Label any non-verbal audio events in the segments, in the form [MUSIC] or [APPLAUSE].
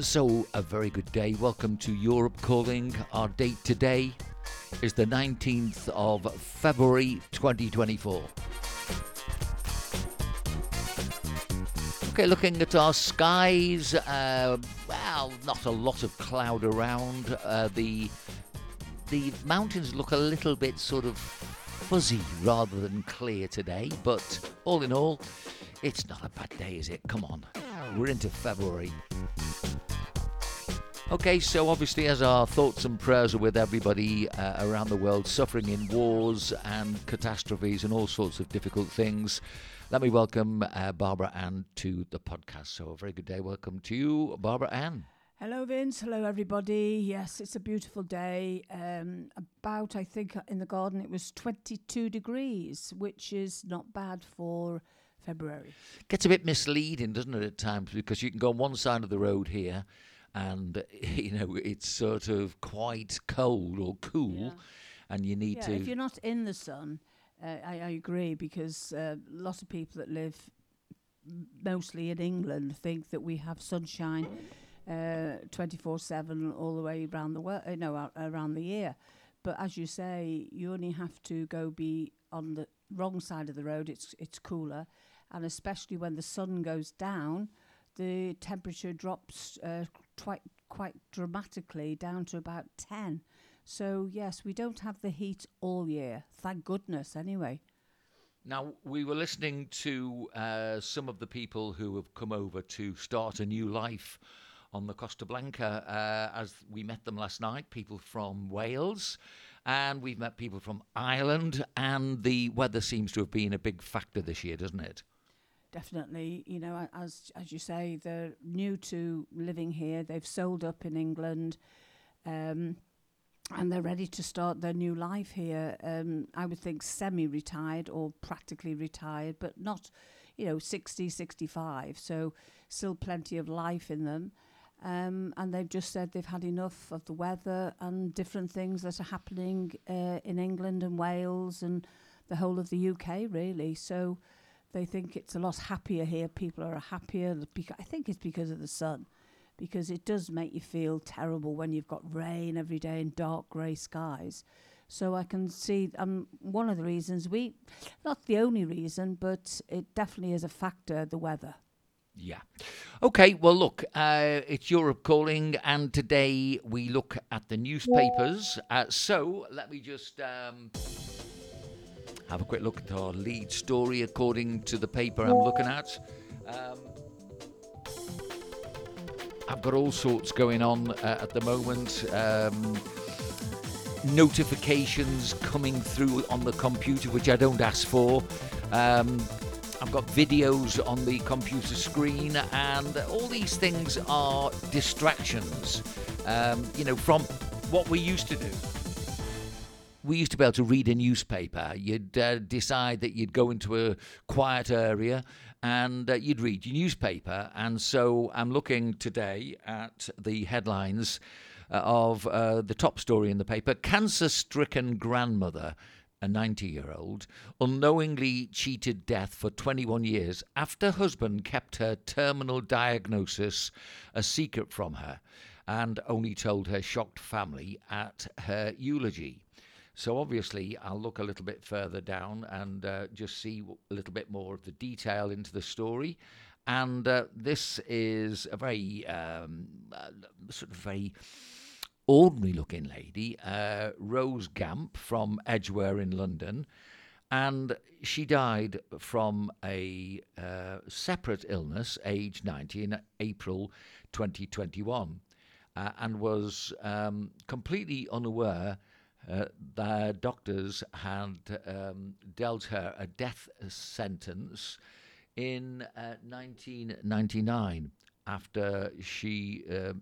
So, a very good day. Welcome to Europe Calling. Our date today is the 19th of February 2024. Okay, looking at our skies, uh, well, not a lot of cloud around. Uh, the the mountains look a little bit sort of fuzzy rather than clear today, but all in all, it's not a bad day, is it? Come on, we're into February. Okay, so obviously, as our thoughts and prayers are with everybody uh, around the world suffering in wars and catastrophes and all sorts of difficult things, let me welcome uh, Barbara Anne to the podcast. So, a very good day. Welcome to you, Barbara Anne. Hello, Vince. Hello, everybody. Yes, it's a beautiful day. Um, about, I think, in the garden it was 22 degrees, which is not bad for February. Gets a bit misleading, doesn't it, at times? Because you can go on one side of the road here and, [LAUGHS] you know, it's sort of quite cold or cool, Yeah. and you need Yeah, to. if you're not in the sun, uh, I, I agree because uh, lots of people that live mostly in England think that we have sunshine twenty four seven all the way around the world, uh, no, around the year. But as you say, you only have to go be on the wrong side of the road. It's it's cooler, and especially when the sun goes down, the temperature drops uh, quite quite dramatically down to about ten. So yes, we don't have the heat all year. Thank goodness, anyway. Now, we were listening to uh, some of the people who have come over to start a new life on the Costa Blanca uh, as we met them last night, people from Wales, and we've met people from Ireland, and the weather seems to have been a big factor this year, doesn't it? Definitely, you know, as as you say, they're new to living here. They've sold up in England, um, and they're ready to start their new life here. Um, I would think semi-retired or practically retired, but not, you know, 60, 65. So still plenty of life in them. Um, and they've just said they've had enough of the weather and different things that are happening uh, in England and Wales and the whole of the UK, really. So they think it's a lot happier here. People are happier. I think it's because of the sun, because it does make you feel terrible when you've got rain every day and dark grey skies. So I can see um, one of the reasons we, not the only reason, but it definitely is a factor. The weather. Yeah. Okay, well, look, uh, it's Europe calling, and today we look at the newspapers. Uh, so let me just um, have a quick look at our lead story according to the paper I'm looking at. Um, I've got all sorts going on uh, at the moment. Um, notifications coming through on the computer, which I don't ask for. Um, I've got videos on the computer screen, and all these things are distractions, um, you know, from what we used to do. We used to be able to read a newspaper. You'd uh, decide that you'd go into a quiet area and uh, you'd read your newspaper. And so I'm looking today at the headlines uh, of uh, the top story in the paper Cancer stricken grandmother a 90 year old, unknowingly cheated death for 21 years after husband kept her terminal diagnosis a secret from her and only told her shocked family at her eulogy. So, obviously, I'll look a little bit further down and uh, just see a little bit more of the detail into the story. And uh, this is a very um, uh, sort of very ordinary looking lady, uh, Rose Gamp from Edgware in London. And she died from a uh, separate illness, age 90, in April 2021, uh, and was um, completely unaware uh, the doctors had um, dealt her a death sentence in uh, 1999 after she um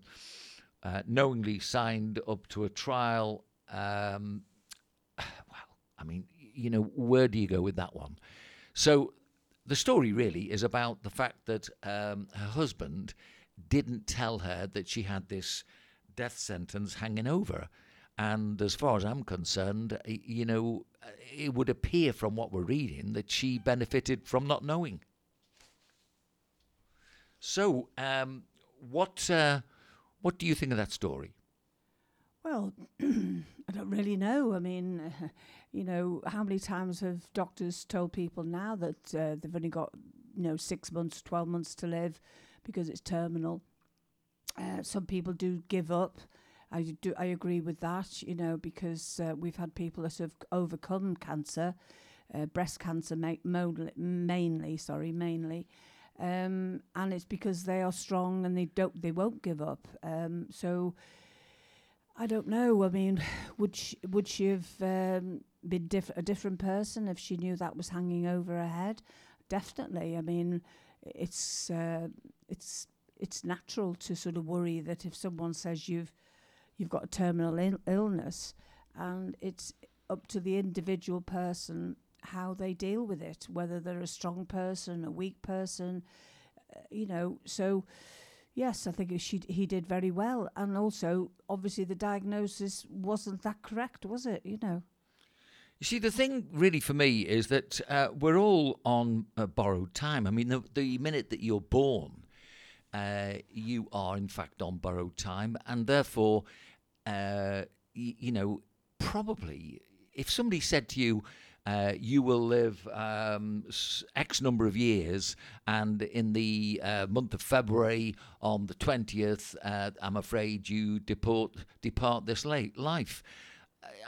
uh, knowingly signed up to a trial. Um, [SIGHS] well, I mean, you know, where do you go with that one? So the story really is about the fact that um, her husband didn't tell her that she had this death sentence hanging over. And as far as I'm concerned, you know, it would appear from what we're reading that she benefited from not knowing. So, um, what uh, What do you think of that story? Well, [CLEARS THROAT] I don't really know. I mean, uh, [LAUGHS] you know, how many times have doctors told people now that uh, they've only got, you know, six months, 12 months to live because it's terminal? Uh, some people do give up. I do. I agree with that. You know, because uh, we've had people that have overcome cancer, uh, breast cancer ma- mainly. Sorry, mainly, um, and it's because they are strong and they don't. They won't give up. Um, so I don't know. I mean, [SIGHS] would she, would she have um, been diff- a different person if she knew that was hanging over her head? Definitely. I mean, it's uh, it's it's natural to sort of worry that if someone says you've you've got a terminal il- illness, and it's up to the individual person how they deal with it, whether they're a strong person, a weak person, uh, you know. So Yes, I think she, he did very well. And also, obviously, the diagnosis wasn't that correct, was it? You know. You see, the thing really for me is that uh, we're all on uh, borrowed time. I mean, the, the minute that you're born, uh, you are in fact on borrowed time, and therefore, uh, y- you know, probably if somebody said to you, uh, you will live um, X number of years, and in the uh, month of February, on the 20th, uh, I'm afraid you depart, depart this late life.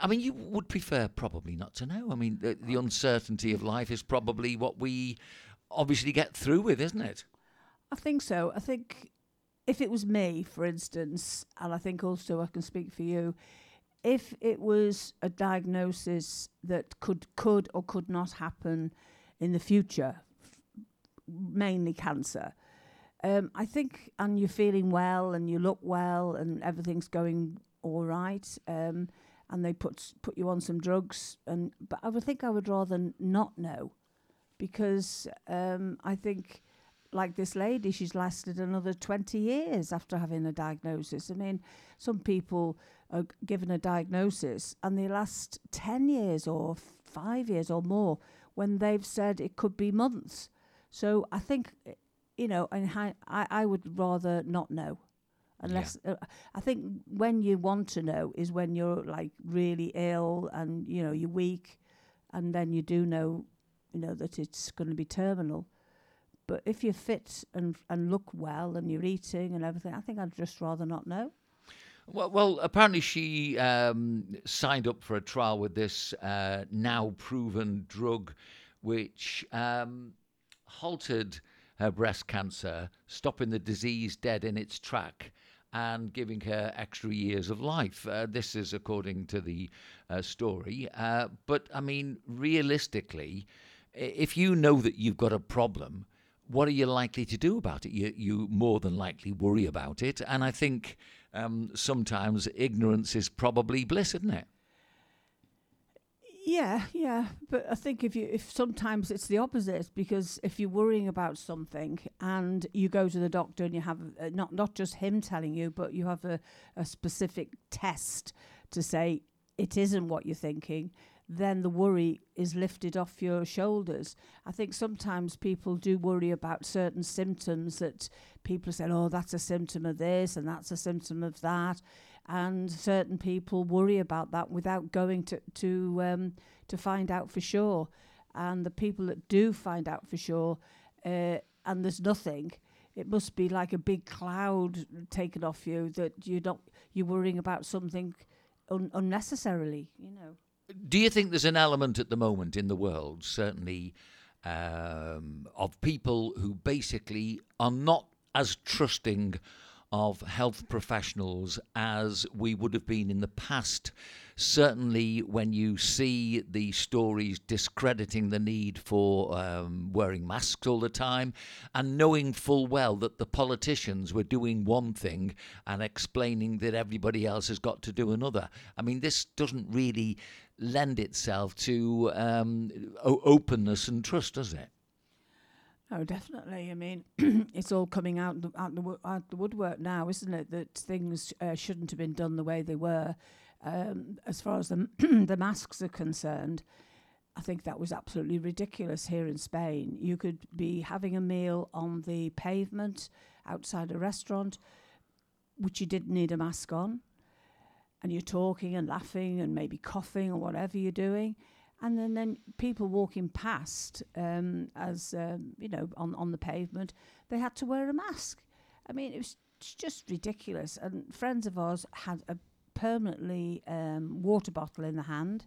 I mean, you would prefer probably not to know. I mean, the, the uncertainty of life is probably what we obviously get through with, isn't it? I think so. I think if it was me, for instance, and I think also I can speak for you, if it was a diagnosis that could could or could not happen in the future, mainly cancer, um, I think, and you're feeling well and you look well and everything's going all right, um, and they put put you on some drugs, and but I would think I would rather not know, because um, I think like this lady, she's lasted another 20 years after having a diagnosis. I mean, some people are given a diagnosis and they last 10 years or five years or more when they've said it could be months. So I think, you know, and I, I would rather not know. Unless yeah. uh, I think when you want to know is when you're like really ill and you know you're weak, and then you do know, you know that it's going to be terminal. But if you're fit and and look well and you're eating and everything, I think I'd just rather not know. Well, well apparently she um, signed up for a trial with this uh, now proven drug, which um, halted her breast cancer, stopping the disease dead in its track and giving her extra years of life. Uh, this is according to the uh, story. Uh, but I mean, realistically, if you know that you've got a problem, what are you likely to do about it? You, you more than likely worry about it. And I think um, sometimes ignorance is probably bliss, isn't it? Yeah, yeah, but I think if you if sometimes it's the opposite because if you're worrying about something and you go to the doctor and you have uh, not not just him telling you, but you have a, a specific test to say it isn't what you're thinking, then the worry is lifted off your shoulders. I think sometimes people do worry about certain symptoms that people say, oh, that's a symptom of this and that's a symptom of that. And certain people worry about that without going to, to, um, to find out for sure. And the people that do find out for sure, uh, and there's nothing, it must be like a big cloud taken off you that you're not you're worrying about something un- unnecessarily, you know do you think there's an element at the moment in the world, certainly, um, of people who basically are not as trusting of health professionals as we would have been in the past? certainly when you see the stories discrediting the need for um, wearing masks all the time and knowing full well that the politicians were doing one thing and explaining that everybody else has got to do another. I mean, this doesn't really lend itself to um, openness and trust, does it? Oh, definitely. I mean, [CLEARS THROAT] it's all coming out the, out the, out the woodwork now, isn't it? That things uh, shouldn't have been done the way they were um, as far as the, [CLEARS THROAT] the masks are concerned, I think that was absolutely ridiculous here in Spain. You could be having a meal on the pavement outside a restaurant. which you didn't need a mask on, and you're talking and laughing and maybe coughing or whatever you're doing, and then, then people walking past um, as um, you know on on the pavement, they had to wear a mask. I mean, it was just ridiculous. And friends of ours had a permanently um, water bottle in the hand.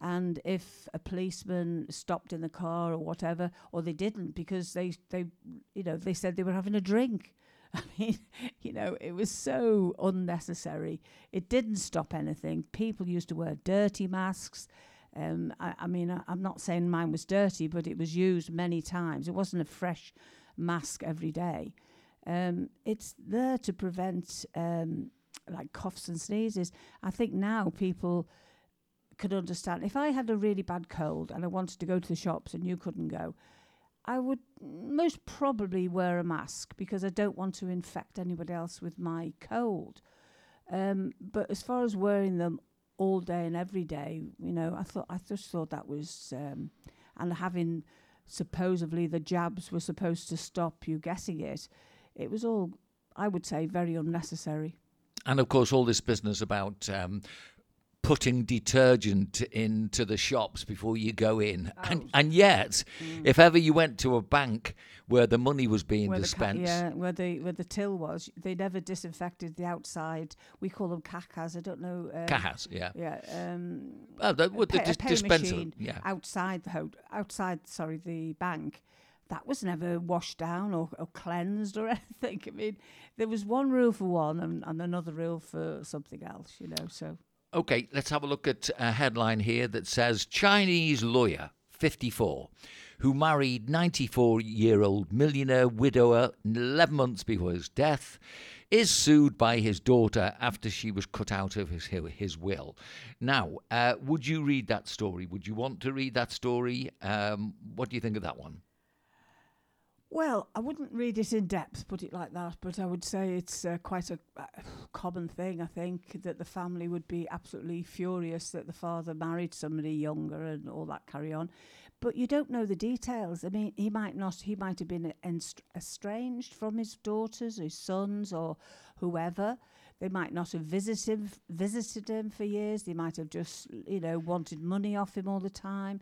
And if a policeman stopped in the car or whatever, or they didn't because they, they, you know, they said they were having a drink. [LAUGHS] I mean, you know, it was so unnecessary. It didn't stop anything. People used to wear dirty masks. Um, I, I mean, I, I'm not saying mine was dirty, but it was used many times. It wasn't a fresh mask every day. Um, it's there to prevent um, like coughs and sneezes. I think now people could understand. If I had a really bad cold and I wanted to go to the shops and you couldn't go, I would most probably wear a mask because I don't want to infect anybody else with my cold. Um, but as far as wearing them all day and every day, you know, I thought I just thought that was um, and having supposedly the jabs were supposed to stop you getting it. It was all, I would say, very unnecessary. And of course, all this business about um, putting detergent into the shops before you go in. Oh. And, and yet, if ever you went to a bank where the money was being where the ca- dispensed, yeah, where the where the till was, they never disinfected the outside. We call them cacas. I don't know. Um, Cajas, yeah. Yeah. Um, Oh, the, with the pay- dis- dispenser, yeah. outside the ho- outside sorry the bank that was never washed down or, or cleansed or [LAUGHS] anything i mean there was one rule for one and, and another rule for something else you know so Okay, let's have a look at a headline here that says Chinese lawyer, 54, who married 94 year old millionaire widower 11 months before his death, is sued by his daughter after she was cut out of his, his will. Now, uh, would you read that story? Would you want to read that story? Um, what do you think of that one? Well, I wouldn't read it in depth, put it like that, but I would say it's uh, quite a uh, common thing. I think that the family would be absolutely furious that the father married somebody younger and all that carry on. But you don't know the details. I mean, he might not, he might have been estranged from his daughters, his sons, or whoever. They might not have visited him, visited him for years. They might have just, you know, wanted money off him all the time.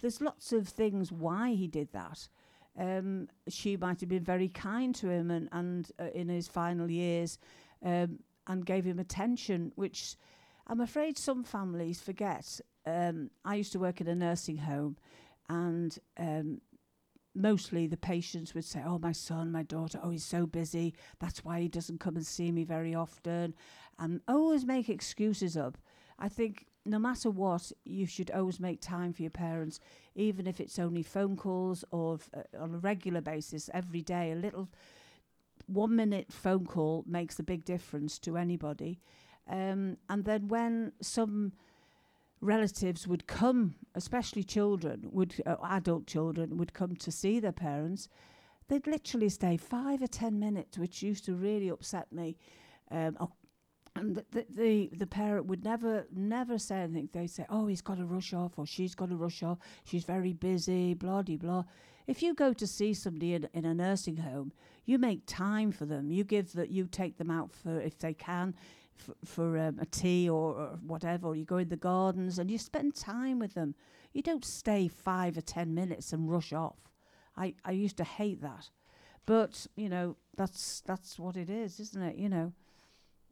There's lots of things why he did that um, she might have been very kind to him and, and uh, in his final years um, and gave him attention, which I'm afraid some families forget. Um, I used to work in a nursing home and um, mostly the patients would say, Oh, my son, my daughter, oh, he's so busy. That's why he doesn't come and see me very often. And always make excuses up. I think no matter what, you should always make time for your parents, even if it's only phone calls or f- uh, on a regular basis every day. A little one minute phone call makes a big difference to anybody. Um, and then when some relatives would come, especially children, would uh, adult children would come to see their parents, they'd literally stay five or ten minutes, which used to really upset me. Um, oh, and the, the the the parent would never never say anything. They'd say, "Oh, he's got to rush off," or "She's got to rush off. She's very busy." Blah de blah. If you go to see somebody in, in a nursing home, you make time for them. You give that. You take them out for if they can, for, for um, a tea or, or whatever. Or you go in the gardens and you spend time with them. You don't stay five or ten minutes and rush off. I I used to hate that, but you know that's that's what it is, isn't it? You know.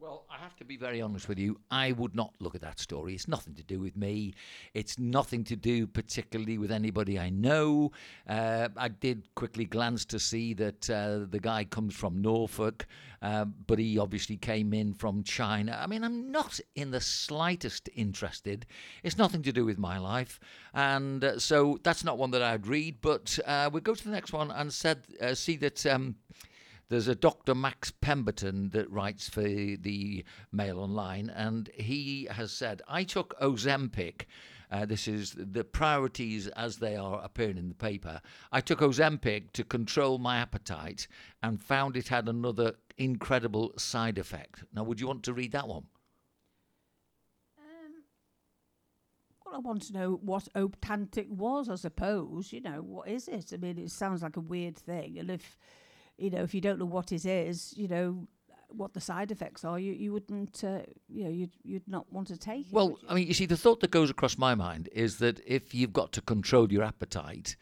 Well, I have to be very honest with you. I would not look at that story. It's nothing to do with me. It's nothing to do particularly with anybody I know. Uh, I did quickly glance to see that uh, the guy comes from Norfolk, uh, but he obviously came in from China. I mean, I'm not in the slightest interested. It's nothing to do with my life. And uh, so that's not one that I'd read. But uh, we'll go to the next one and said, uh, see that. Um, there's a Dr. Max Pemberton that writes for the Mail Online, and he has said, I took Ozempic. Uh, this is the priorities as they are appearing in the paper. I took Ozempic to control my appetite and found it had another incredible side effect. Now, would you want to read that one? Well, I want to know what Optantic was, I suppose. You know, what is it? I mean, it sounds like a weird thing. And if, you know, if you don't know what it is, you know, what the side effects are, you you wouldn't uh, you know you'd you'd not want to take it. Well. I mean, you see, the thought that goes across my mind is that if you've got to control your appetite,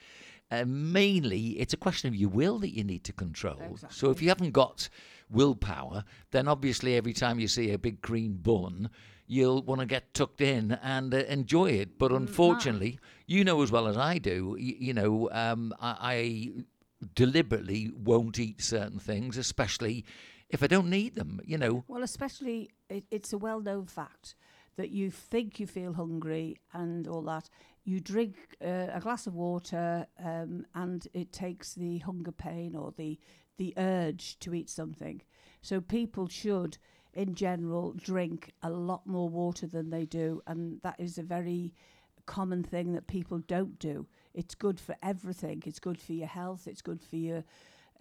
uh, mainly it's a question of your will that you need to control. So if you haven't got willpower, then obviously every time you see a big green bun, you'll want to get tucked in and uh, enjoy it. But unfortunately, you know as well as I do, you, you know, um, I, I deliberately won't eat certain things, especially if I don't need them. You know, Well, especially it, it's a well-known fact that you think you feel hungry and all that. You drink uh, a glass of water, um, and it takes the hunger pain or the the urge to eat something. So people should, in general, drink a lot more water than they do, and that is a very common thing that people don't do. It's good for everything. It's good for your health. It's good for your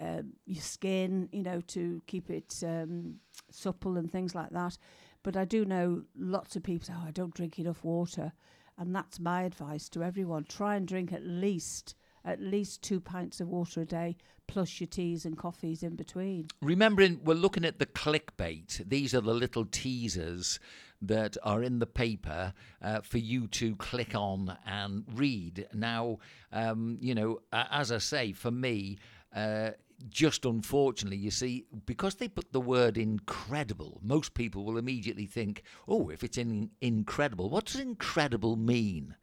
um, your skin, you know, to keep it um, supple and things like that. But I do know lots of people say, "Oh, I don't drink enough water," and that's my advice to everyone: try and drink at least at least two pints of water a day, plus your teas and coffees in between. remembering we're looking at the clickbait. These are the little teasers that are in the paper uh, for you to click on and read. Now, um, you know, as I say, for me, uh, just unfortunately, you see, because they put the word incredible, most people will immediately think, oh, if it's in incredible, what does incredible mean?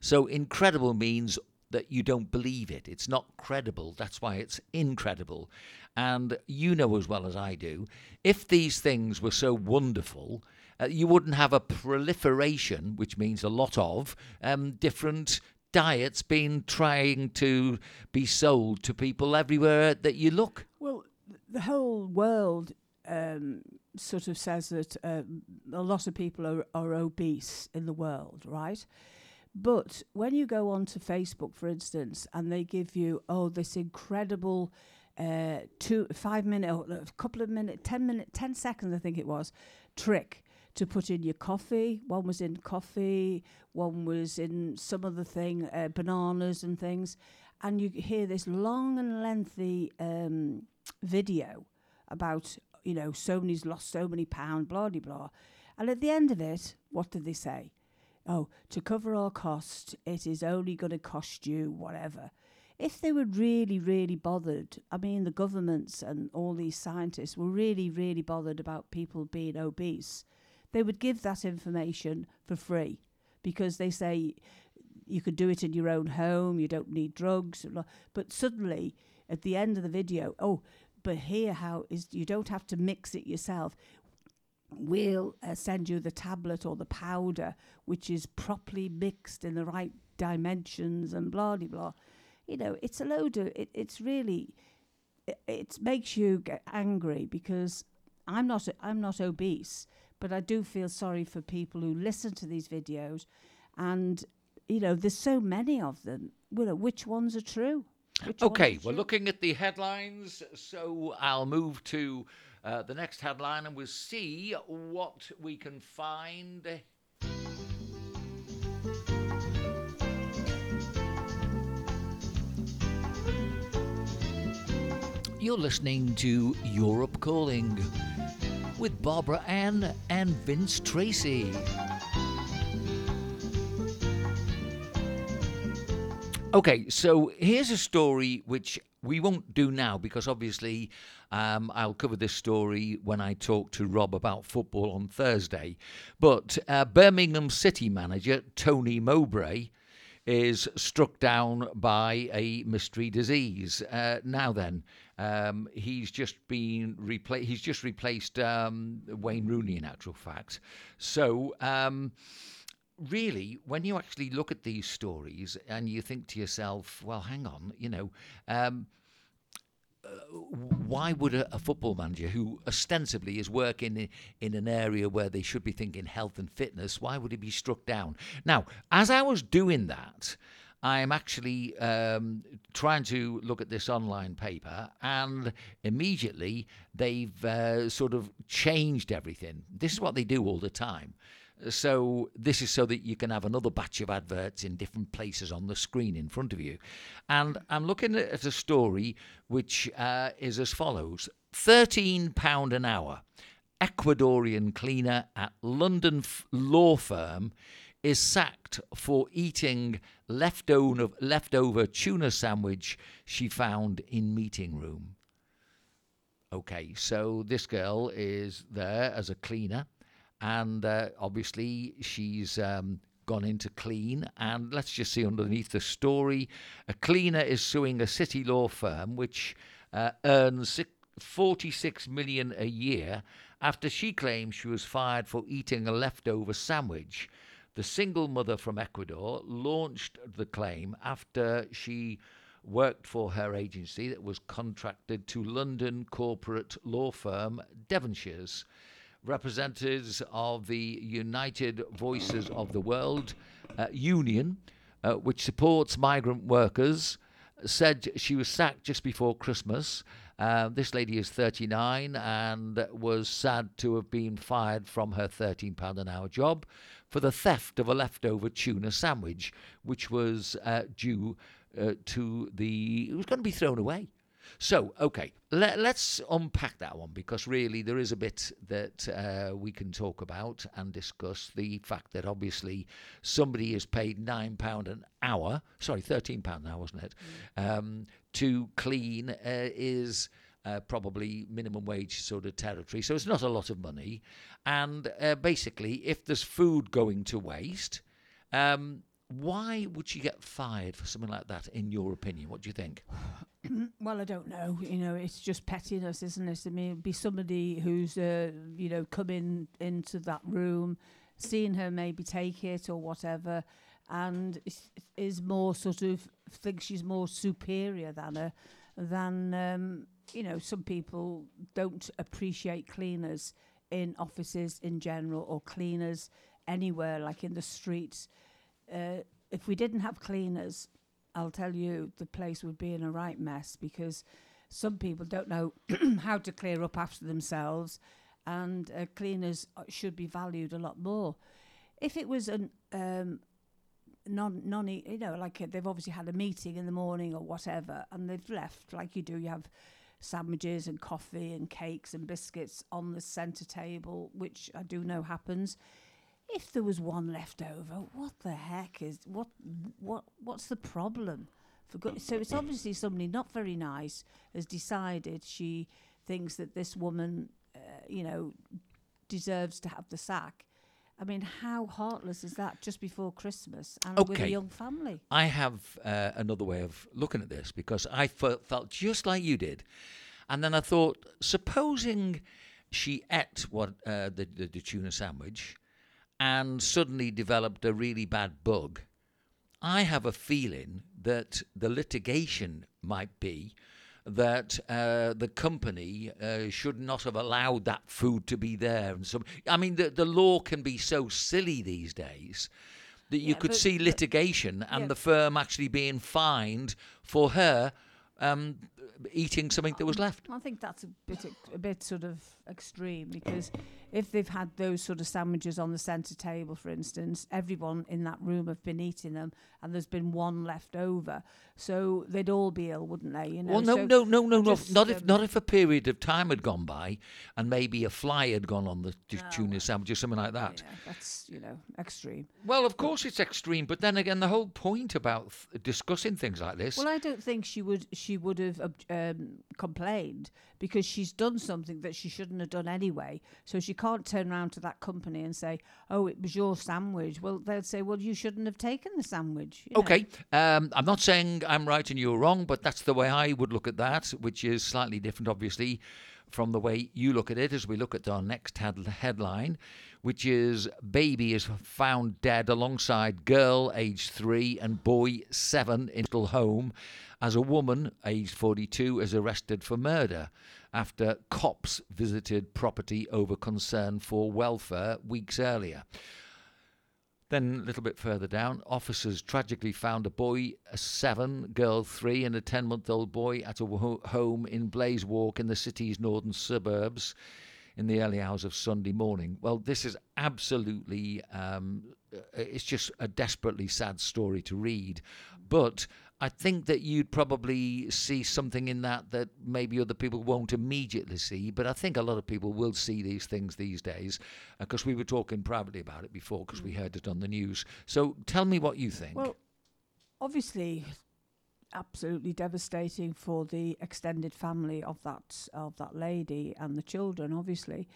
So, incredible means that you don't believe it. It's not credible. That's why it's incredible. And you know as well as I do, if these things were so wonderful, uh, you wouldn't have a proliferation, which means a lot of um, different diets being trying to be sold to people everywhere that you look. Well, the whole world um, sort of says that um, a lot of people are, are obese in the world, right? But when you go onto Facebook, for instance, and they give you, oh, this incredible uh, two, five minute, a couple of minutes, 10 minute, 10 seconds, I think it was, trick to put in your coffee. One was in coffee, one was in some other thing, uh, bananas and things. And you hear this long and lengthy um, video about, you know, so many's lost so many pounds, blah, blah, blah. And at the end of it, what did they say? Oh, to cover our cost, it is only going to cost you whatever. If they were really, really bothered, I mean, the governments and all these scientists were really, really bothered about people being obese, they would give that information for free because they say you could do it in your own home, you don't need drugs. But suddenly, at the end of the video, oh, but here how is you don't have to mix it yourself. We'll uh, send you the tablet or the powder, which is properly mixed in the right dimensions and blah blah blah. You know, it's a load of it. It's really, it, it makes you get angry because I'm not I'm not obese, but I do feel sorry for people who listen to these videos, and you know, there's so many of them. You know, which ones are true? Which Okay, we're true? looking at the headlines, so I'll move to uh, the next headline and we'll see what we can find. You're listening to Europe Calling with Barbara Anne and Vince Tracy. Okay, so here's a story which we won't do now because obviously um, I'll cover this story when I talk to Rob about football on Thursday. But uh, Birmingham City manager Tony Mowbray is struck down by a mystery disease. Uh, now then, um, he's just been replaced. He's just replaced um, Wayne Rooney, in actual fact. So. Um, really, when you actually look at these stories and you think to yourself, well, hang on, you know, um, uh, why would a, a football manager who ostensibly is working in, in an area where they should be thinking health and fitness, why would he be struck down? Now, as I was doing that, I'm actually um, trying to look at this online paper, and immediately they've uh, sort of changed everything. This is what they do all the time. So this is so that you can have another batch of adverts in different places on the screen in front of you. And I'm looking at a story which uh, is as follows: £13 an hour. Ecuadorian cleaner at London f- law firm is sacked for eating leftover, leftover tuna sandwich she found in meeting room. Okay, so this girl is there as a cleaner, and uh, obviously she's um, gone in to clean. And let's just see underneath the story a cleaner is suing a city law firm which uh, earns 46 million a year after she claims she was fired for eating a leftover sandwich. The single mother from Ecuador launched the claim after she worked for her agency that was contracted to London corporate law firm Devonshire's. Representatives of the United Voices of the World uh, Union, uh, which supports migrant workers, said she was sacked just before Christmas. Uh, this lady is 39 and was sad to have been fired from her £13 an hour job for the theft of a leftover tuna sandwich, which was uh, due uh, to the. It was going to be thrown away. So, okay, let, us unpack that one because really there is a bit that uh, we can talk about and discuss. The fact that obviously somebody is paid £9 an hour, sorry, £13 an hour, wasn't it, mm. um, to clean uh, is. Uh, probably minimum wage sort of territory. So it's not a lot of money. And uh, basically, if there's food going to waste, um, why would she get fired for something like that, in your opinion? What do you think? [CLEARS THROAT] well, I don't know. You know, it's just pettiness, isn't it? I mean, be somebody who's, uh, you know, coming into that room, seeing her maybe take it or whatever, and is more sort of thinks she's more superior than her, than um, you know. Some people don't appreciate cleaners in offices in general or cleaners anywhere, like in the streets uh, if we didn't have cleaners, I'll tell you the place would be in a right mess because some people don't know [CLEARS THROAT] how to clear up after themselves, and uh, cleaners uh, should be valued a lot more. If it was an um, non non you know like they've obviously had a meeting in the morning or whatever, and they've left like you do, you have sandwiches and coffee and cakes and biscuits on the centre table, which I do know happens if there was one left over, what the heck is what what what's the problem? For so it's obviously somebody not very nice has decided she thinks that this woman, uh, you know, deserves to have the sack. I mean, how heartless is that just before Christmas and okay. with a young family? I have uh, another way of looking at this because I f- felt just like you did. And then I thought, supposing she ate what uh, the, the, the tuna sandwich and suddenly developed a really bad bug, I have a feeling that the litigation might be that uh, the company uh, should not have allowed that food to be there. And so, I mean, the, the law can be so silly these days that you yeah, could but, see litigation and yeah. the firm actually being fined for her um, eating something that was left. I think that's a bit a bit sort of extreme because if they've had those sort of sandwiches on the centre table, for instance, everyone in that room have been eating them, and there's been one left over, so they'd all be ill, wouldn't they? You know. Well, no, so no, no, no, no. Not um, if not if a period of time had gone by, and maybe a fly had gone on the oh, tuna sandwich or something like that. Yeah, that's you know extreme. Well, of course it's extreme, but then again, the whole point about discussing things like this. Well, I don't think she would she would have um, complained because she's done something that she shouldn't have done anyway. So she can't turn around to that company and say, "Oh, it was your sandwich." Well, they'll say, "Well, you shouldn't have taken the sandwich." okay, um, I'm not saying I'm right and you're wrong, but that's the way I would look at that, which is slightly different, obviously, from the way you look at it. As we look at our next headline, which is baby is found dead alongside girl aged three and boy seven in little home as a woman aged 42 is arrested for murder after cops visited property over concern for welfare weeks earlier. Then, a little bit further down, officers tragically found a boy, a seven, girl three, and a 10 month old boy at a home in Blaze Walk in the city's northern suburbs in the early hours of Sunday morning. Well, this is absolutely, um, uh, it's just a desperately sad story to read. But I think that you'd probably see something in that that maybe other people won't immediately see, but I think a lot of people will see these things these days uh, because we were talking privately about it before because we mm. heard it on the news. So tell me what you think. Well, obviously, absolutely devastating for the extended family of that of that lady and the children, obviously.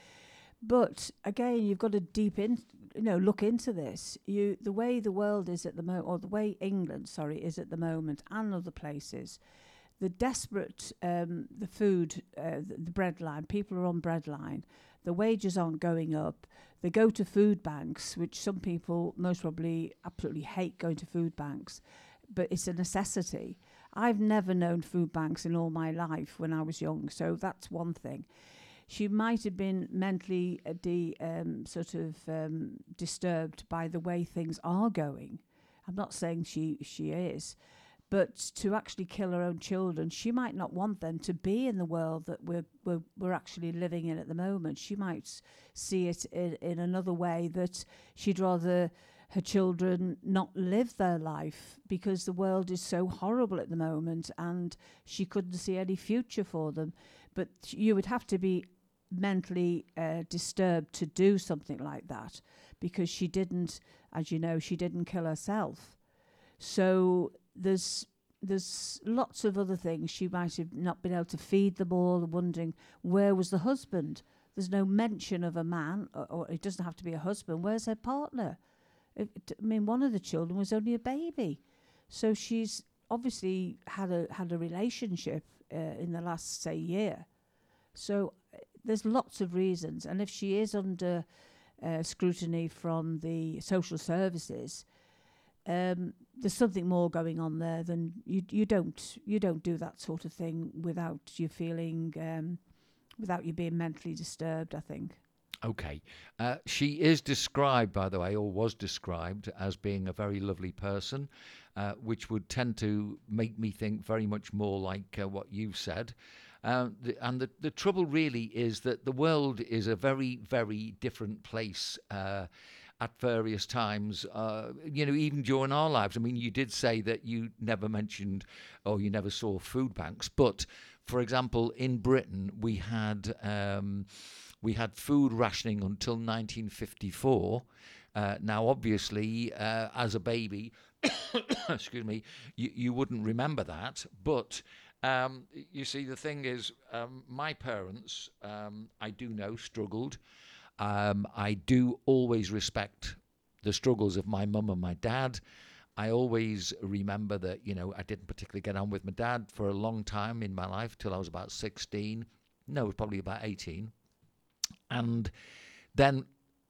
But again, you've got to deep in, you know, look into this. You the way the world is at the moment, or the way England, sorry, is at the moment, and other places. The desperate, um, the food, uh, the, the bread line. People are on breadline. The wages aren't going up. They go to food banks, which some people most probably absolutely hate going to food banks, but it's a necessity. I've never known food banks in all my life when I was young, so that's one thing she might have been mentally uh, de, um, sort of um, disturbed by the way things are going. I'm not saying she she is, but to actually kill her own children, she might not want them to be in the world that we're we're, we're actually living in at the moment. She might see it in, in another way that she'd rather her children not live their life because the world is so horrible at the moment and she couldn't see any future for them. But you would have to be mentally uh, disturbed to do something like that because she didn't, as you know, she didn't kill herself. So there's there's lots of other things. She might have not been able to feed them all, wondering where was the husband. There's no mention of a man, or, or it doesn't have to be a husband. Where's her partner? I mean, one of the children was only a baby, so she's obviously had a had a relationship uh, in the last say year. So there's lots of reasons, and if she is under uh, scrutiny from the social services, um, there's something more going on there than you. You don't you don't do that sort of thing without you feeling um, without you being mentally disturbed. I think. Okay. Uh, she is described, by the way, or was described as being a very lovely person, uh, which would tend to make me think very much more like uh, what you've said. Uh, the, and the, the trouble really is that the world is a very, very different place uh, at various times, uh, you know, even during our lives. I mean, you did say that you never mentioned or you never saw food banks, but for example, in Britain, we had um, we had food rationing until 1954. Uh, now, obviously, uh, as a baby, [COUGHS] excuse me, you, you wouldn't remember that, but um, you see, the thing is, um, my parents, um, I do know, struggled. Um, I do always respect the struggles of my mum and my dad. I always remember that, you know, I didn't particularly get on with my dad for a long time in my life till I was about 16. No, it was probably about 18. And then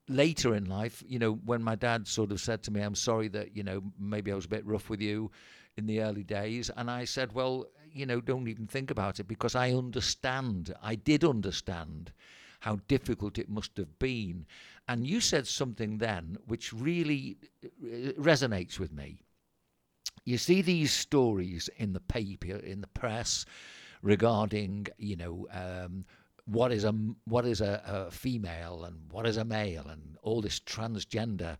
later in life, you know, when my dad sort of said to me, I'm sorry that, you know, maybe I was a bit rough with you in the early days. And I said, well, you know, don't even think about it because I understand. I did understand how difficult it must have been. And you said something then which really uh, resonates with me. You see these stories in the paper, in the press, regarding, you know, um, what is a what is a, a, female and what is a male and all this transgender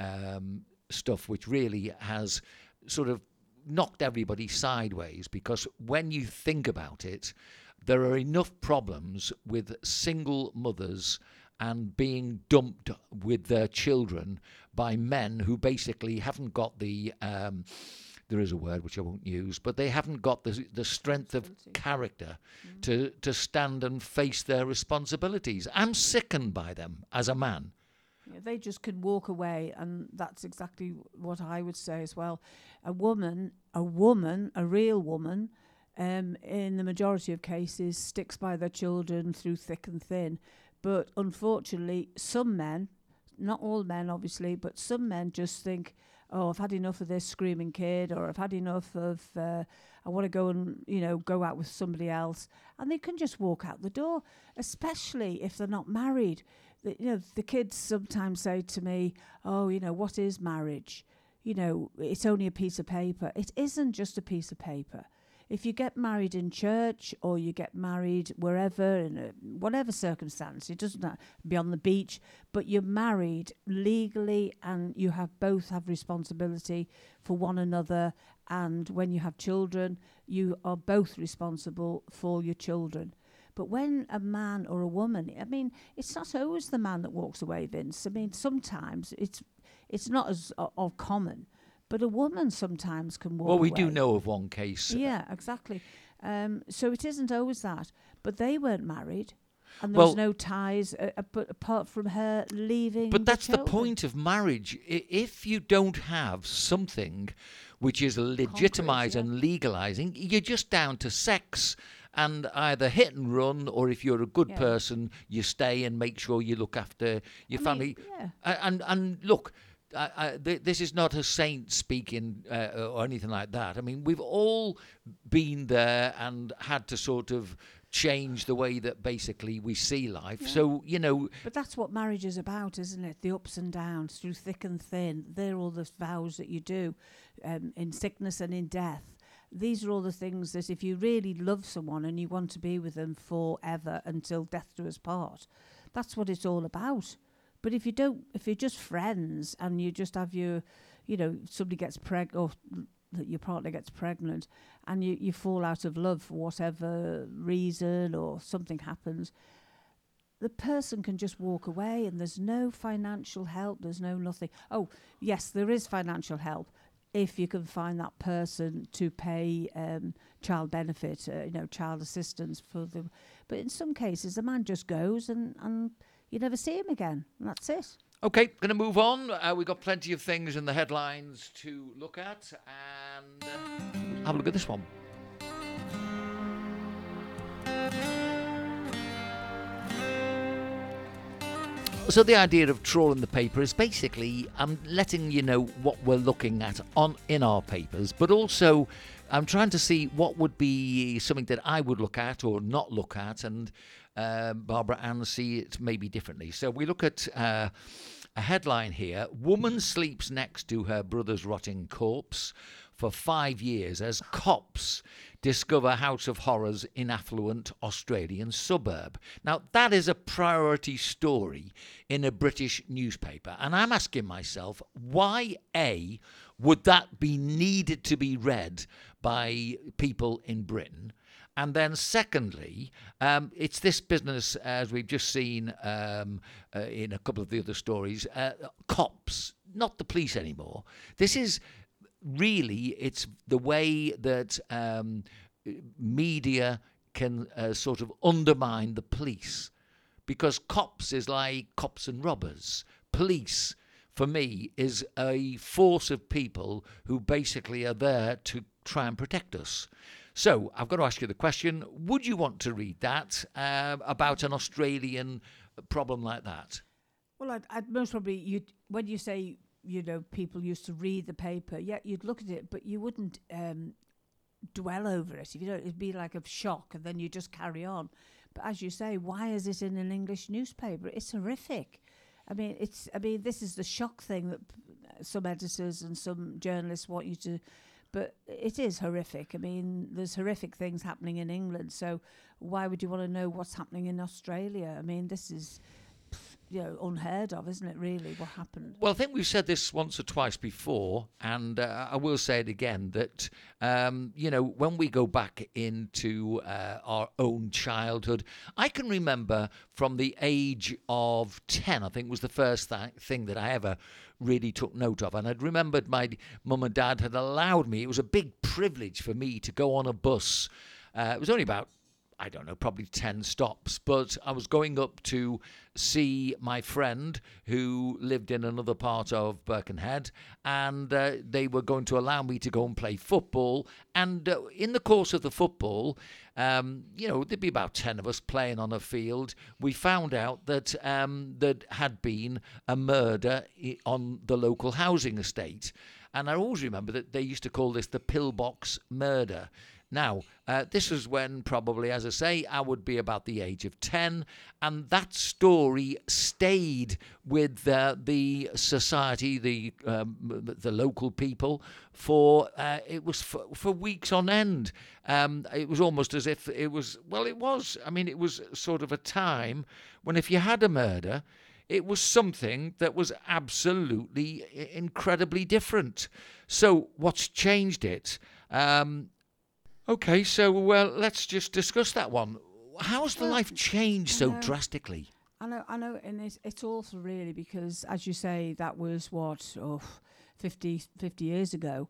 um, stuff, which really has sort of knocked everybody sideways because when you think about it, there are enough problems with single mothers and being dumped with their children by men who basically haven't got the um, there is a word which I won't use, but they haven't got the the strength of character mm-hmm. to to stand and face their responsibilities. I'm sickened by them as a man. Yeah, they just could walk away, and that's exactly what I would say as well. A woman, a woman, a real woman, um, in the majority of cases, sticks by their children through thick and thin. But unfortunately, some men, not all men obviously, but some men just think, oh, I've had enough of this screaming kid, or I've had enough of, uh, I want to go and, you know, go out with somebody else. And they can just walk out the door, especially if they're not married the, you know, the kids sometimes say to me, "Oh, you know, what is marriage? You know, it's only a piece of paper." It isn't just a piece of paper. If you get married in church or you get married wherever in a, whatever circumstance, it doesn't have to be on the beach, but you're married legally and you have both have responsibility for one another and when you have children, you are both responsible for your children. But when a man or a woman, I mean, it's not always the man that walks away, Vince. I mean, sometimes it's it's not as uh, of common, but a woman sometimes can walk. Well, we away. do know of one case. Yeah, exactly. Um, so it isn't always that. But they weren't married, and there Well- was no ties uh, uh, but apart from her leaving. But that's the children. point of marriage. I- If you don't have something which is legitimised yeah. and legalising, you're just down to sex and either hit and run, or if you're a good Yeah. person, you stay and make sure you look after your I family. mean, yeah. And and look, I, I, th- this is not a saint speaking uh, or anything like that. I mean, we've all been there and had to sort of change the way that basically we see life. So you know, But that's what marriage is about, isn't it? The ups and downs, through thick and thin. They're all the vows that you do um, in sickness and in death. These are all the things that if you really love someone and you want to be with them forever until death do us part, that's what it's all about. But if you don't, if you're just friends and you just have your, you know, somebody gets pregnant or that your partner gets pregnant and you, you fall out of love for whatever reason or something happens, the person can just walk away and there's no financial help, there's no nothing. Oh, yes, there is financial help if you can find that person to pay um, child benefit, uh, you know, child assistance for them. But in some cases, the man just goes and, and you never see him again, and that's it. Okay, going to move on. Uh, we've got plenty of things in the headlines to look at, and uh, have a look at this one. So the idea of trawling the paper is basically I'm letting you know what we're looking at on in our papers, but also I'm trying to see what would be something that I would look at or not look at, and uh, Barbara Anne see it maybe differently. So we look at uh, a headline here: "Woman sleeps next to her brother's rotting corpse for five years as cops discover house of horrors in affluent Australian suburb. Now, that is a priority story in a British newspaper. And I'm asking myself, why, A, would that be needed to be read by people in Britain? And then, secondly, um, it's this business, as we've just seen um, uh, in a couple of the other stories, uh, cops, not the police anymore. This is really it's the way that um, media can uh, sort of undermine the police because cops is like cops and robbers police for me is a force of people who basically are there to try and protect us so i've got to ask you the question would you want to read that uh, about an australian problem like that Well, I'd, I'd most probably you when you say you know people used to read the paper, yeah, you'd look at it, but you wouldn't um, dwell over it. If you don't, it'd be like a shock, and then you just carry on. But as you say, why is it in an English newspaper? It's horrific. I mean, it's. I mean, this is the shock thing that p- some editors and some journalists want you to. But it is horrific. I mean, there's horrific things happening in England. So why would you want to know what's happening in Australia? I mean, this is you know, unheard of, isn't it? Really, what happened? Well, I think we've said this once or twice before, and uh, I will say it again that, um, you know, when we go back into uh, our own childhood, I can remember from the age of 10, I think was the first th- thing that I ever really took note of. And I'd remembered my mum and dad had allowed me, it was a big privilege for me to go on a bus. Uh, it was only about I don't know, probably 10 stops. But I was going up to see my friend who lived in another part of Birkenhead, and uh, they were going to allow me to go and play football. And uh, in the course of the football, um, you know, there'd be about 10 of us playing on a field. We found out that um, there had been a murder on the local housing estate. And I always remember that they used to call this the pillbox murder. Now, uh, this was when probably, as I say, I would be about the age of 10, and that story stayed with uh, the society, the um, the local people, for uh, it was for, for weeks on end. Um, it was almost as if it was, well, it was. I mean, it was sort of a time when if you had a murder, it was something that was absolutely incredibly different. So, what's changed it? Um, okay, so well, let's just discuss that one. How's the Well, life changed so know. drastically? I know, I know, and it's, it's awful really because, as you say, that was what, oh, 50, 50 years ago,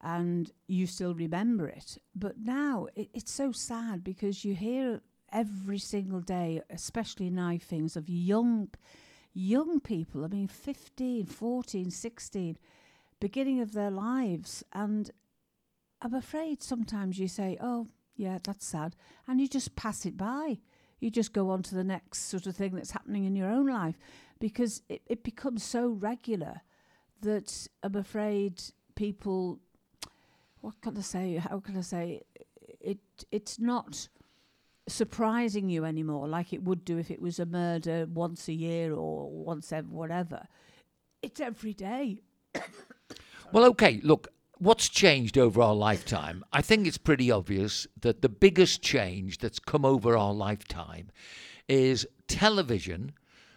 and you still remember it. But now it, it's so sad because you hear every single day, especially now, things of young, young people. I mean, 15, 14, 16, beginning of their lives, and I'm afraid sometimes you say, "Oh, yeah, that's sad," and you just pass it by. You just go on to the next sort of thing that's happening in your own life because it, it becomes so regular that I'm afraid people what can I say? How can I say? It it's not surprising you anymore like it would do if it was a murder once a year or once ever whatever. It's every day. Well, okay, look, what's changed over our lifetime? I think it's pretty obvious that the biggest change that's come over our lifetime is television,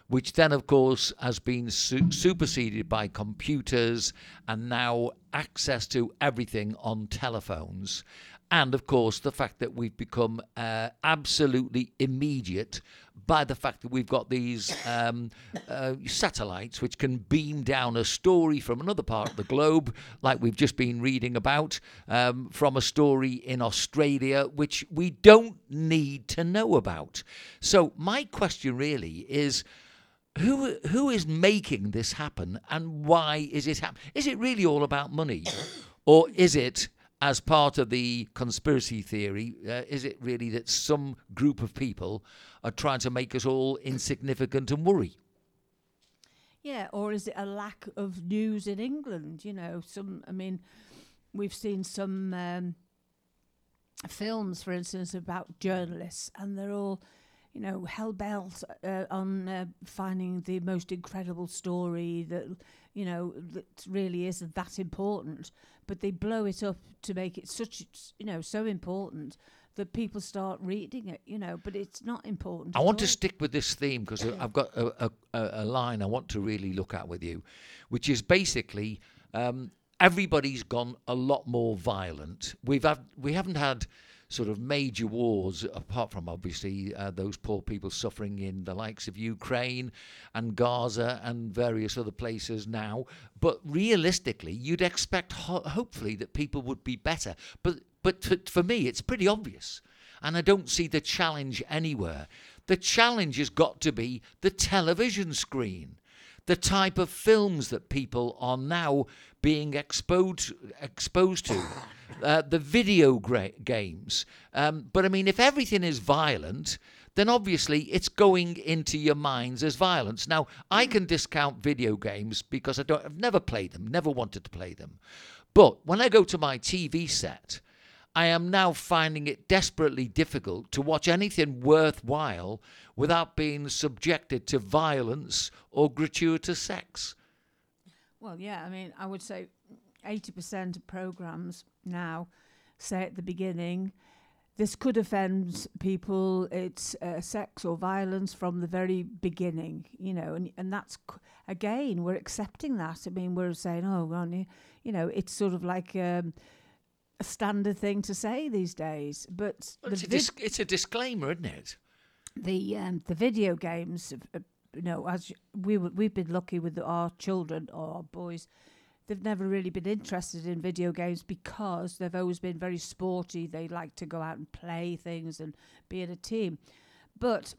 which then, of course, has been su- superseded by computers and now access to everything on telephones. And of course, the fact that we've become uh, absolutely immediate by the fact that we've got these um, uh, satellites which can beam down a story from another part of the globe, like we've just been reading about, um, from a story in Australia, which we don't need to know about. So, my question really is who who is making this happen and why is it happening? Is it really all about money, or is it as part of the conspiracy theory? Uh, is it really that some group of people are trying to make us all insignificant and worry? Yeah, or is it a lack of news in England? You know, some. I mean, we've seen some um, films, for instance, about journalists, and they're all, you know, hell bent uh, on uh, finding the most incredible story that, you know, that really isn't that important, but they blow it up to make it such, you know, so important that people start reading it. You know, but it's not important. I want to stick with this theme because I've got a, a, a a line I want to really look at with you, which is basically um, everybody's gone a lot more violent. We've had, we haven't had sort of major wars apart from obviously uh, those poor people suffering in the likes of Ukraine and Gaza and various other places now. But realistically, you'd expect ho- hopefully that people would be better. But but for, for me, it's pretty obvious. And I don't see the challenge anywhere. The challenge has got to be the television screen, the type of films that people are now being exposed exposed to, [SIGHS] uh, the video gra- games. Um, but I mean, if everything is violent, then obviously it's going into your minds as violence. Now, I can discount video games because I don't, I've never played them, never wanted to play them. But when I go to my TV set, I am now finding it desperately difficult to watch anything worthwhile without being subjected to violence or gratuitous sex. Well, yeah, I mean, I would say 80% of programs now say at the beginning, this could offend people, it's uh, sex or violence from the very beginning, you know, and, and that's, c- again, we're accepting that. I mean, we're saying, oh, well, you know, it's sort of like um, a standard thing to say these days. But Well, the it's, a vid- dis- it's a disclaimer, isn't it? the um, the video games, have, uh, you know, as we we've been lucky with our children or our boys, they've never really been interested in video games because they've always been very sporty. They like to go out and play things and be in a team, but.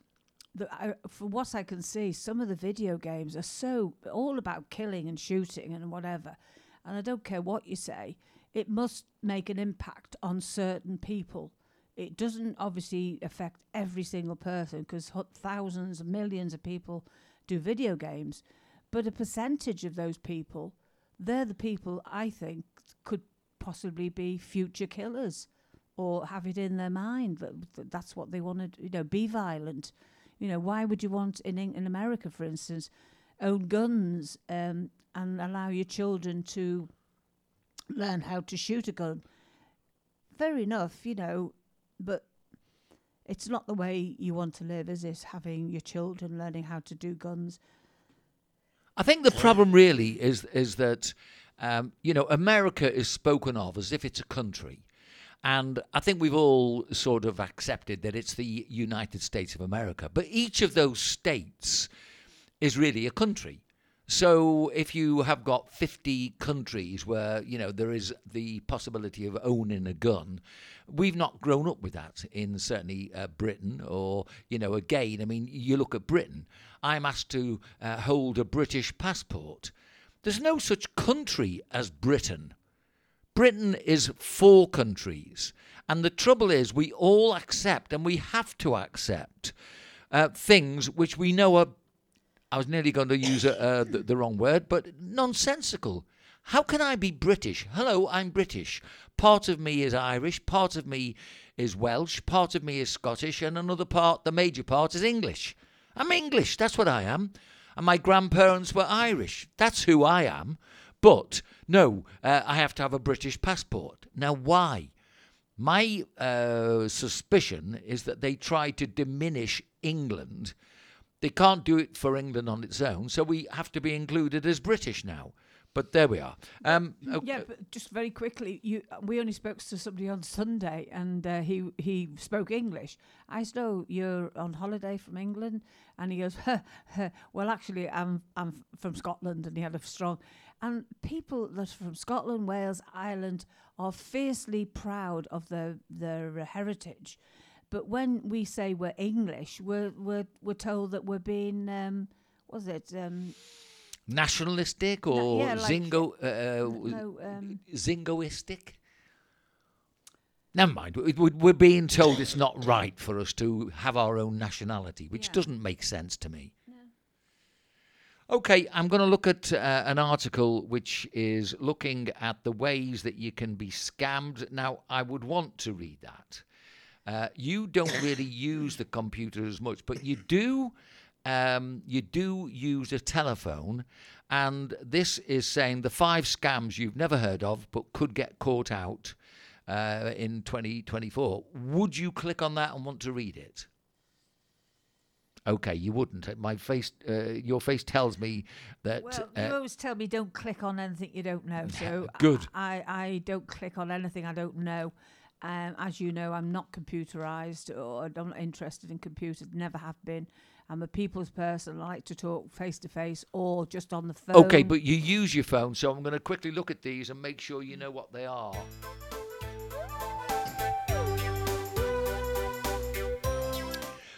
The, I, from what I can see, some of the video games are so all about killing and shooting and whatever. And I don't care what you say, it must make an impact on certain people it doesn't obviously affect every single person because thousands, and millions of people do video games, but a percentage of those people, they're the people I think could possibly be future killers or have it in their mind that that that's what they want to, you know, be violent. You know, why would you want in in America, for instance, own guns um, and allow your children to learn how to shoot a gun? Fair enough, you know, but it's not the way you want to live, is it? Having your children learning how to do guns. I think the problem really is is that um, you know America is spoken of as if it's a country, and I think we've all sort of accepted that it's the United States of America. But each of those states is really a country. So if you have got 50 countries where, you know, there is the possibility of owning a gun, we've not grown up with that in certainly uh, Britain or, you know, again, I mean, you look at Britain, I'm asked to uh, hold a British passport. There's no such country as Britain. Britain is four countries. And the trouble is, we all accept, and we have to accept, uh, things which we know are I was nearly going to use a, uh, the, the wrong word, but nonsensical. How can I be British? Hello, I'm British. Part of me is Irish, part of me is Welsh, part of me is Scottish, and another part, the major part, is English. I'm English, that's what I am. And my grandparents were Irish. That's who I am. But no, uh, I have to have a British passport. Now, why? My uh, suspicion is that they try to diminish England they can't do it for England on its own, so we have to be included as British now. But there we are. Um, okay. Yeah, but just very quickly, you we only spoke to somebody on Sunday, and uh, he he spoke English. I said, "Oh, you're on holiday from England," and he goes, [LAUGHS] huh, huh. "Well, actually, I'm I'm from Scotland," and he had a strong. And people that are from Scotland, Wales, Ireland are fiercely proud of their their heritage but when we say we're English, we're we're we're told that we're being um, was it um, nationalistic or yeah, like, zingo uh, no, um, zingoistic? Never mind. We're being told it's not right for us to have our own nationality, which yeah. doesn't make sense to me. Okay, I'm going to look at uh, an article which is looking at the ways that you can be scammed. Now, I would want to read that. Uh, you don't really use the computer as much, but you do. Um, you do use a telephone, and this is saying the five scams you've never heard of but could get caught out uh, in 2024. Would you click on that and want to read it? Okay, you wouldn't. My face, uh, your face tells me that. Well, you uh, always tell me don't click on anything you don't know. [LAUGHS] So good. I, I don't click on anything I don't know. Um, as you know, I'm not computerized or I'm not interested in computers, never have been. I'm a people's person. I like to talk face to face or just on the phone. Okay, but you use your phone, so I'm going to quickly look at these and make sure you know what they are.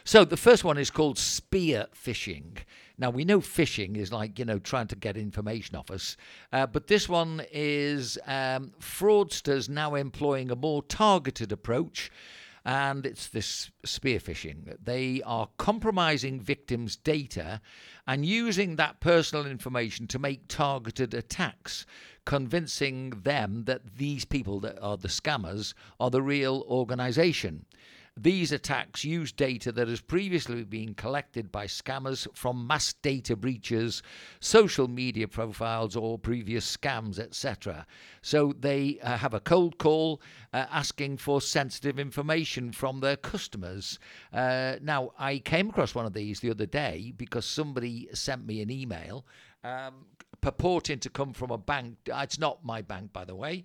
So the first one is called spear phishing. Now we know phishing is like you know trying to get information off us, uh, but this one is um, fraudsters now employing a more targeted approach. And it's this spear phishing. They are compromising victims' data and using that personal information to make targeted attacks, convincing them that these people that are the scammers are the real organization. These attacks use data that has previously been collected by scammers from mass data breaches, social media profiles, or previous scams, etc. So they uh, have a cold call uh, asking for sensitive information from their customers. Uh, now, I came across one of these the other day because somebody sent me an email. Um, purporting to come from a bank. It's not my bank, by the way,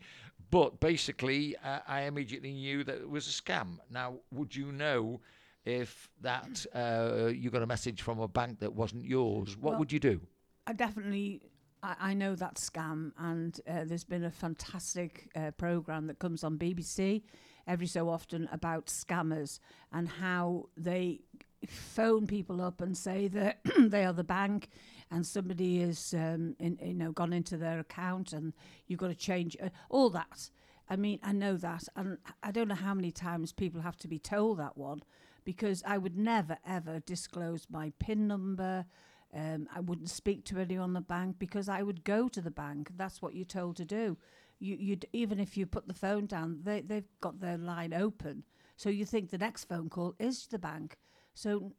but basically, uh, I immediately knew that it was a scam. Now, would you know if that uh, you got a message from a bank that wasn't yours? What well, would you do? I definitely. I, I know that scam, and uh, there's been a fantastic uh, program that comes on BBC every so often about scammers and how they phone people up and say that [CLEARS THROAT] they are the bank and somebody has um, you know gone into their account and you've got to change uh, all that. I mean, I know that, and I don't know how many times people have to be told that one, because I would never ever disclose my PIN number. Um, I wouldn't speak to anyone on the bank because I would go to the bank. That's what you're told to do. You, you even if you put the phone down, they they've got their line open, so you think the next phone call is the bank. So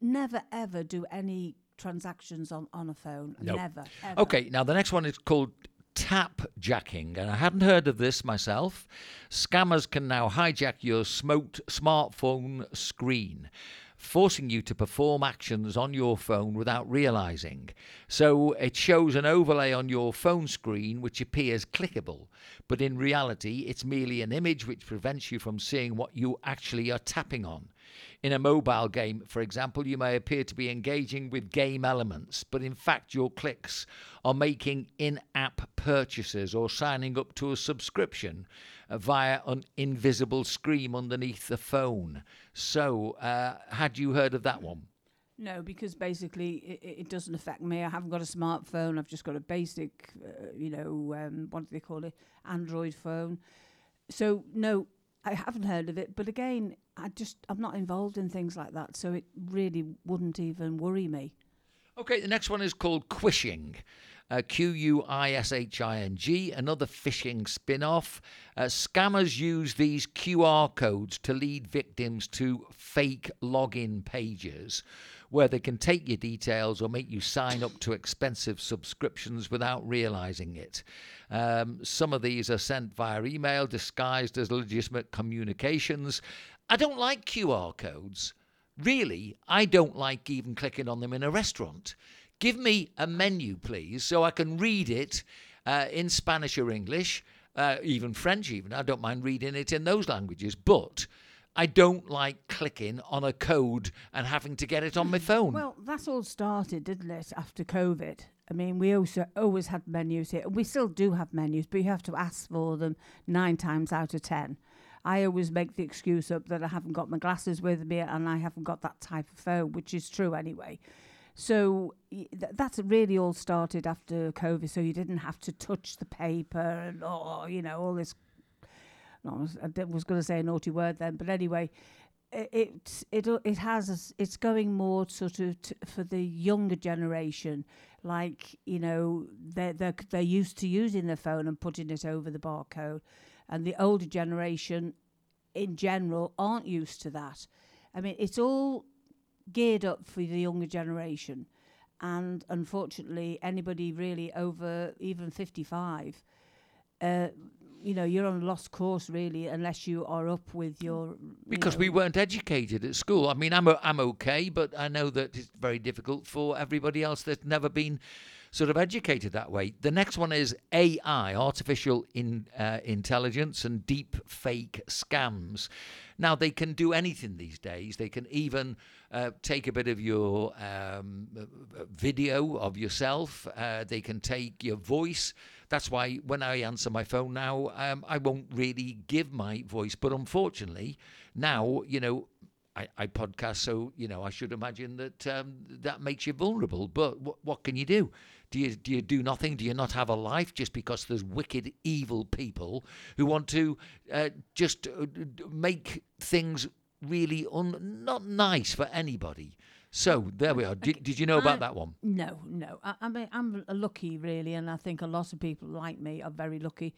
never ever do any transactions on, on a phone. Never. Ever. Okay, now the next one is called tap jacking, and I hadn't heard of this myself. Scammers can now hijack your smoked smartphone screen. Forcing you to perform actions on your phone without realizing. So it shows an overlay on your phone screen which appears clickable, but in reality, it's merely an image which prevents you from seeing what you actually are tapping on. In a mobile game, for example, you may appear to be engaging with game elements, but in fact, your clicks are making in app purchases or signing up to a subscription via an invisible screen underneath the phone. So, uh, had you heard of that one? No, because basically it, it doesn't affect me. I haven't got a smartphone. I've just got a basic, uh, you know, um, what do they call it, Android phone. So no, I haven't heard of it. But again, I just I'm not involved in things like that, so it really wouldn't even worry me. Okay, the next one is called Quishing. Uh, Q U I S H I N G, another phishing spin off. Uh, scammers use these QR codes to lead victims to fake login pages where they can take your details or make you sign up to expensive subscriptions without realizing it. Um, some of these are sent via email disguised as legitimate communications. I don't like QR codes. Really, I don't like even clicking on them in a restaurant. Give me a menu, please, so I can read it uh, in Spanish or English, uh, even French, even. I don't mind reading it in those languages, but I don't like clicking on a code and having to get it on my [LAUGHS] phone. Well, that's all started, didn't it, after COVID? I mean, we also always had menus here. We still do have menus, but you have to ask for them nine times out of ten. I always make the excuse up that I haven't got my glasses with me and I haven't got that type of phone, which is true anyway. So th- that's really all started after COVID. So you didn't have to touch the paper and oh, you know, all this. I was going to say a naughty word then, but anyway, it it it has it's going more sort of t- for the younger generation. Like you know, they they they're used to using their phone and putting it over the barcode, and the older generation, in general, aren't used to that. I mean, it's all geared up for the younger generation. And unfortunately, anybody really over even 55, uh, you know, you're on a lost course really, unless you are up with your. because know, we weren't educated at school. I mean, I'm I'm okay, but I know that it's very difficult for everybody else that's never been sort of educated that way. The next one is AI, artificial in, uh, intelligence, and deep fake scams. Now they can do anything these days. They can even uh, take a bit of your um, video of yourself. Uh, they can take your voice. That's why when I answer my phone now, um, I won't really give my voice. But unfortunately, now you know I, I podcast, so you know I should imagine that um, that makes you vulnerable. But w- what can you do? Do you do you do nothing? Do you not have a life just because there's wicked, evil people who want to uh, just uh, make things really un- not nice for anybody? So there we are. Did, did you know about I- that one? No, no. I, I mean, I'm lucky, really, and I think a lot of people like me are very lucky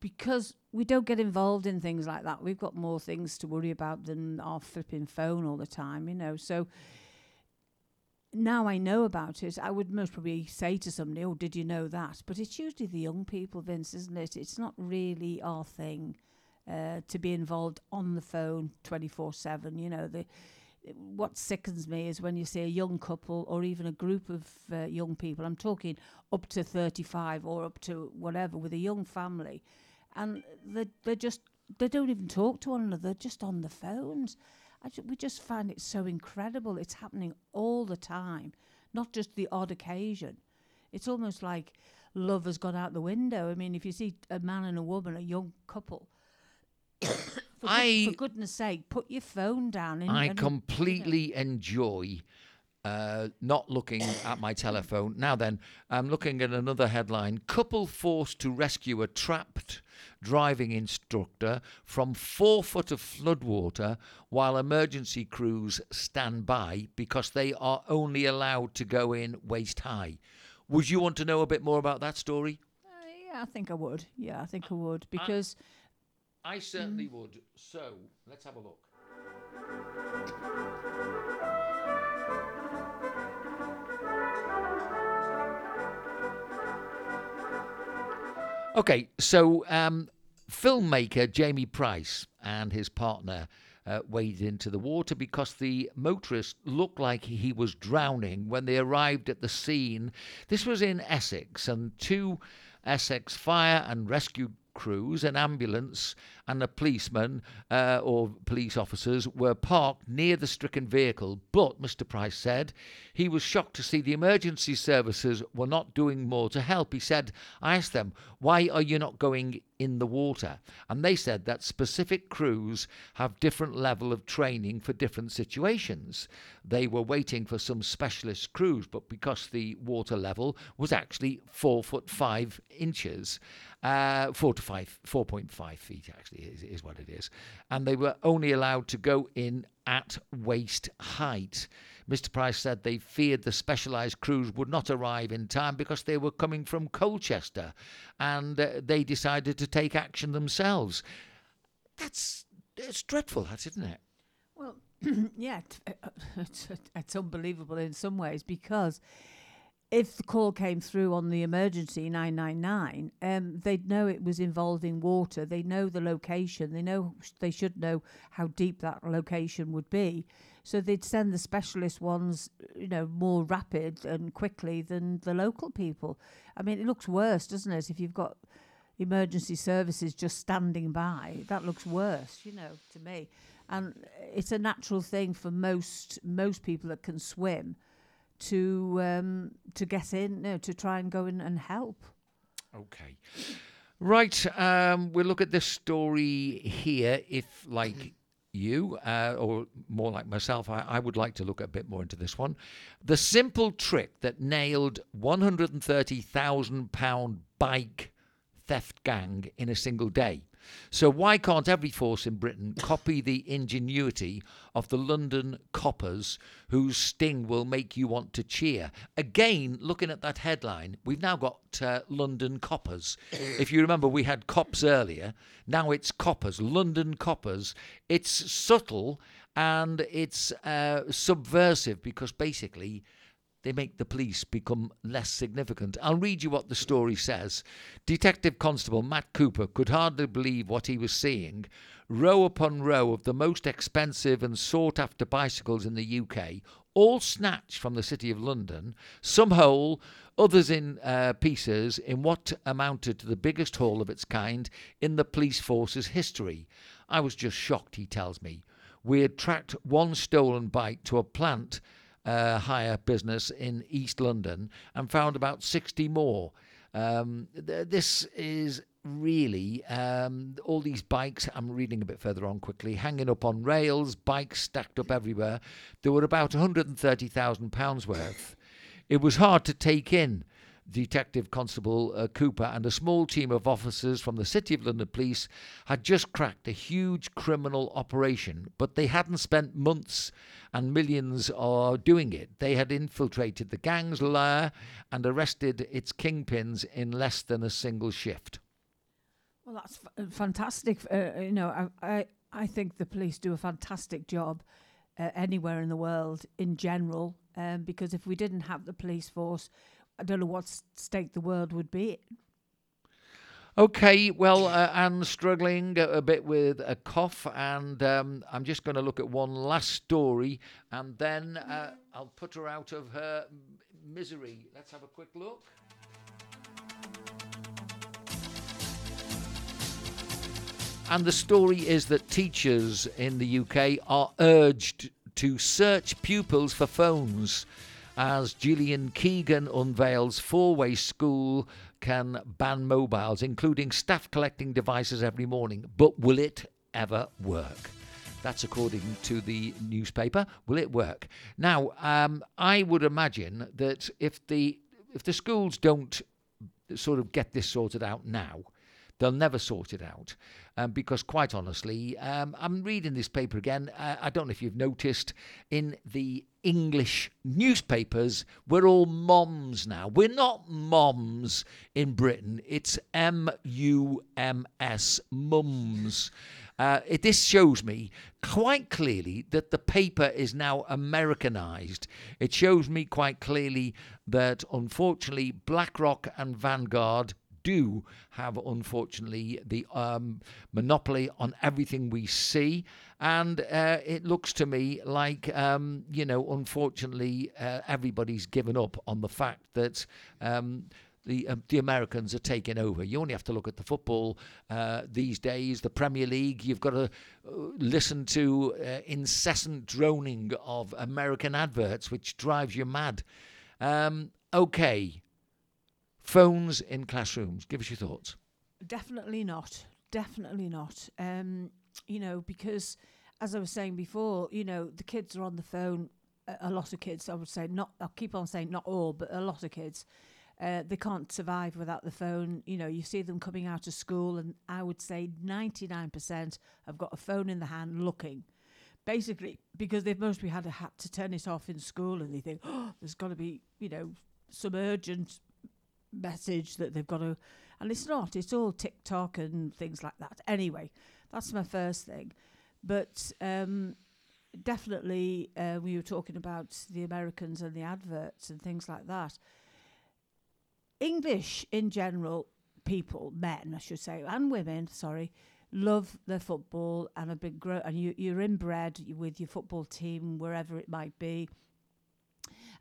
because we don't get involved in things like that. We've got more things to worry about than our flipping phone all the time, you know. So now I know about it, I would most probably say to somebody, "Oh, did you know that?" But it's usually the young people, Vince, isn't it? It's not really our thing uh, to be involved on the phone twenty four seven. You know, the what sickens me is when you see a young couple or even a group of uh, young people. I'm talking up to thirty five or up to whatever with a young family, and they they just they don't even talk to one another. They're just on the phones. I ju- we just find it so incredible. It's happening all the time, not just the odd occasion. It's almost like love has gone out the window. I mean, if you see a man and a woman, a young couple, [COUGHS] for, good- I- for goodness sake, put your phone down. And, I and, completely enjoy uh, not looking at my telephone. Now then, I'm looking at another headline Couple forced to rescue a trapped driving instructor from four foot of floodwater while emergency crews stand by because they are only allowed to go in waist high. Would you want to know a bit more about that story? Uh, yeah, I think I would. Yeah, I think I would because I certainly would. So let's have a look. Okay, so um, filmmaker Jamie Price and his partner uh, waded into the water because the motorist looked like he was drowning when they arrived at the scene. This was in Essex, and two Essex fire and rescue crews, an ambulance, and a policeman uh, or police officers were parked near the stricken vehicle. But, Mr. Price said, he was shocked to see the emergency services were not doing more to help. He said, I asked them, why are you not going in the water? And they said that specific crews have different level of training for different situations. They were waiting for some specialist crews, but because the water level was actually four foot five inches, uh, four to five, 4.5 feet actually is, is what it is. And they were only allowed to go in at waist height. Mr. Price said they feared the specialised crews would not arrive in time because they were coming from Colchester and uh, they decided to take action themselves. That's it's dreadful, that isn't it? Well, [CLEARS THROAT] yeah, [LAUGHS] it's, it's unbelievable in some ways because if the call came through on the emergency 999, um, they'd know it was involving water. They know the location. They know they should know how deep that location would be. So they'd send the specialist ones, you know, more rapid and quickly than the local people. I mean, it looks worse, doesn't it? If you've got emergency services just standing by, that looks worse, you know, to me. And it's a natural thing for most most people that can swim to um, to get in, no, to try and go in and help. Okay. Right, um, we'll look at this story here. If, like you, uh, or more like myself, I, I, would like to look a bit more into this one. The simple trick that nailed £130,000 bike theft gang in a single day. So, why can't every force in Britain copy the ingenuity of the London coppers whose sting will make you want to cheer? Again, looking at that headline, we've now got uh, London coppers. If you remember, we had cops earlier. Now it's coppers, London coppers. It's subtle and it's uh, subversive because basically they make the police become less significant. I'll read you what the story says. Detective Constable Matt Cooper could hardly believe what he was seeing. Row upon row of the most expensive and sought after bicycles in the UK, all snatched from the City of London, some whole, others in uh, pieces, in what amounted to the biggest haul of its kind in the police force's history. I was just shocked, he tells me. We had tracked one stolen bike to a plant uh, hire business in East London and found about 60 more. Um, th- this is really um, all these bikes. I'm reading a bit further on quickly, hanging up on rails, bikes stacked up everywhere. There were about £130,000 worth. It was hard to take in. Detective Constable uh, Cooper and a small team of officers from the City of London Police had just cracked a huge criminal operation, but they hadn't spent months and millions are doing it. They had infiltrated the gang's lair and arrested its kingpins in less than a single shift. Well, that's f- uh, fantastic. Uh, you know, I, I, I think the police do a fantastic job uh, anywhere in the world in general. Um, because if we didn't have the police force, I don't know what state the world would be. Okay, well, uh, Anne's struggling a, a, bit with a cough, and um, I'm just going to look at one last story, and then uh, I'll put her out of her misery. Let's have a quick look. And the story is that teachers in the UK are urged to search pupils for phones as Gillian Keegan unveils four way school can ban mobiles, including staff collecting devices every morning. But will it ever work? That's according to the newspaper. Will it work? Now, um, I would imagine that if the if the schools don't sort of get this sorted out now, they'll never sort it out. Um, because, quite honestly, um, I'm reading this paper again. Uh, I don't know if you've noticed in the English newspapers, we're all moms now. We're not moms in Britain, it's M U M S, mums. Uh, it, this shows me quite clearly that the paper is now Americanized. It shows me quite clearly that unfortunately BlackRock and Vanguard do have, unfortunately, the um, monopoly on everything we see. And uh, it looks to me like, um, you know, unfortunately, uh, everybody's given up on the fact that. Um, the uh, the Americans are taking over. You only have to look at the football uh, these days, the Premier League. You've got to uh, listen to uh, incessant droning of American adverts, which drives you mad. Um, okay, phones in classrooms. Give us your thoughts. Definitely not. Definitely not. Um, you know, because as I was saying before, you know, the kids are on the phone. A, lot of kids, I would say, not. I'll keep on saying not all, but a lot of kids. Uh, they can't survive without the phone. You know, you see them coming out of school, and I would say 99% have got a phone in the hand looking. Basically, because they've mostly had a hat to turn it off in school, and they think, oh, [GASPS] there's got to be, you know, some urgent message that they've got to. And it's not, it's all TikTok and things like that. Anyway, that's my first thing. But um, definitely, uh, we were talking about the Americans and the adverts and things like that. English in general, people, men, I should say, and women, sorry, love their football and have been grow and you, you're inbred with your football team wherever it might be.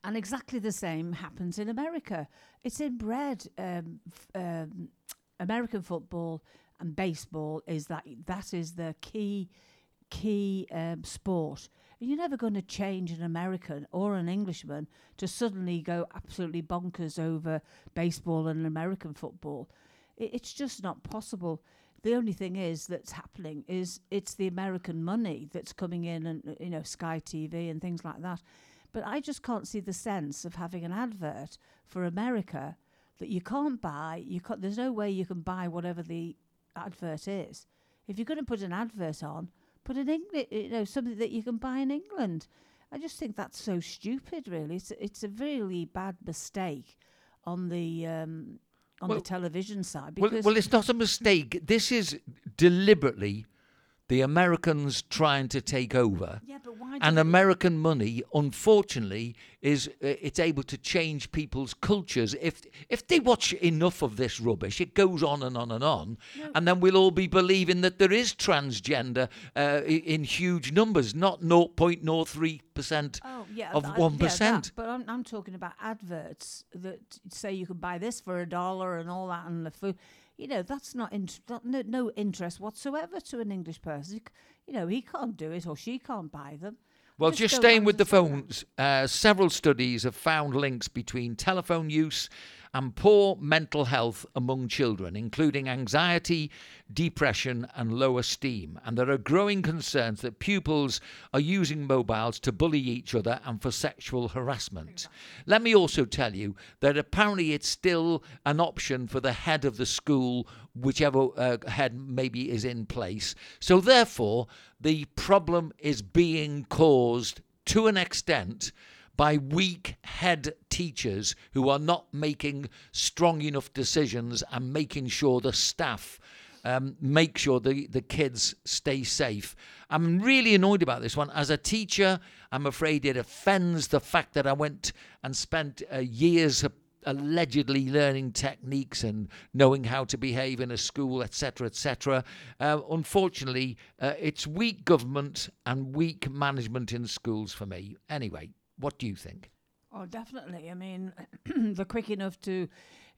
And exactly the same happens in America. It's inbred. Um, f- um, American football and baseball is that that is the key key um, sport. You're never going to change an American or an Englishman to suddenly go absolutely bonkers over baseball and American football. It, it's just not possible. The only thing is that's happening is it's the American money that's coming in, and you know Sky TV and things like that. But I just can't see the sense of having an advert for America that you can't buy. You can't, there's no way you can buy whatever the advert is. If you're going to put an advert on, put an English, you know, something that you can buy in England. I just think that's so stupid. Really, it's it's a really bad mistake on the um, on Well- the television side Well, well, it's not a mistake. This is deliberately the Americans trying to take over. yeah, but why? And American money, unfortunately, is uh, it's able to change people's cultures. If if they watch enough of this rubbish, it goes on and on and on, No. and then we'll all be believing that there is transgender uh, in huge numbers, not 0.03 percent. Oh yeah, of 1%. Yeah, but I'm I'm talking about adverts that say you can buy this for a dollar and all that and the food. You know, that's not, int- not no, no interest whatsoever to an English person. You know, he can't do it or she can't buy them. Well, just just staying with the phones, uh, several studies have found links between telephone use and poor mental health among children, including anxiety, depression, and low esteem. And there are growing concerns that pupils are using mobiles to bully each other and for sexual harassment. Let me also tell you that apparently it's still an option for the head of the school, whichever uh, head maybe is in place. So, therefore, the problem is being caused to an extent by weak head teachers who are not making strong enough decisions and making sure the staff um, make sure the, the kids stay safe. I'm really annoyed about this one. As a teacher, I'm afraid it offends the fact that I went and spent uh, years allegedly learning techniques and knowing how to behave in a school, etc., etc. Uh, unfortunately, uh, it's weak government and weak management in schools for me. Anyway, what do you think? Oh, definitely. I mean, [CLEARS THROAT] they're quick enough to,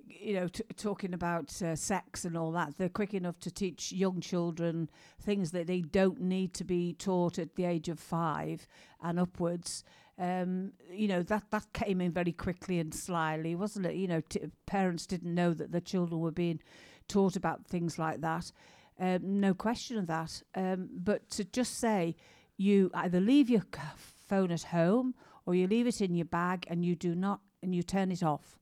you know, t- talking about uh, sex and all that. They're quick enough to teach young children things that they don't need to be taught at the age of five and upwards. Um, you know that that came in very quickly and slyly, wasn't it? You know, t- parents didn't know that their children were being taught about things like that. Um, no question of that. Um, but to just say you either leave your phone at home or you leave it in your bag and you do not and you turn it off.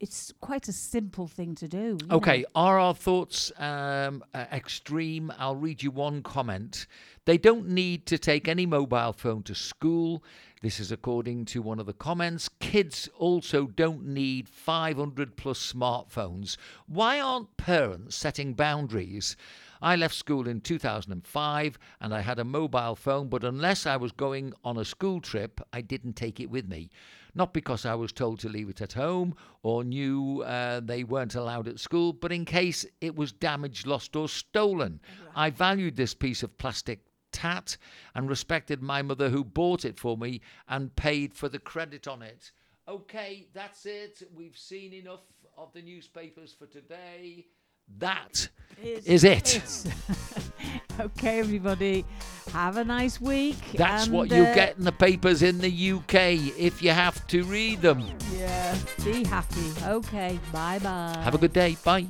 It's quite a simple thing to do. you know. Okay, are our thoughts um, uh, extreme? I'll read you one comment. They don't need to take any mobile phone to school. This is according to one of the comments. Kids also don't need 500 plus smartphones. Why aren't parents setting boundaries? I left school in 2005 and I had a mobile phone, but unless I was going on a school trip, I didn't take it with me. Not because I was told to leave it at home or knew uh, they weren't allowed at school, but in case it was damaged, lost, or stolen. I valued this piece of plastic tat and respected my mother who bought it for me and paid for the credit on it. Okay, that's it. We've seen enough of the newspapers for today. That is it. [LAUGHS] okay, everybody, have a nice week. That's what you uh, get in the papers in the UK if you have to read them. Yeah, be happy. Okay, bye bye. Have a good day. Bye.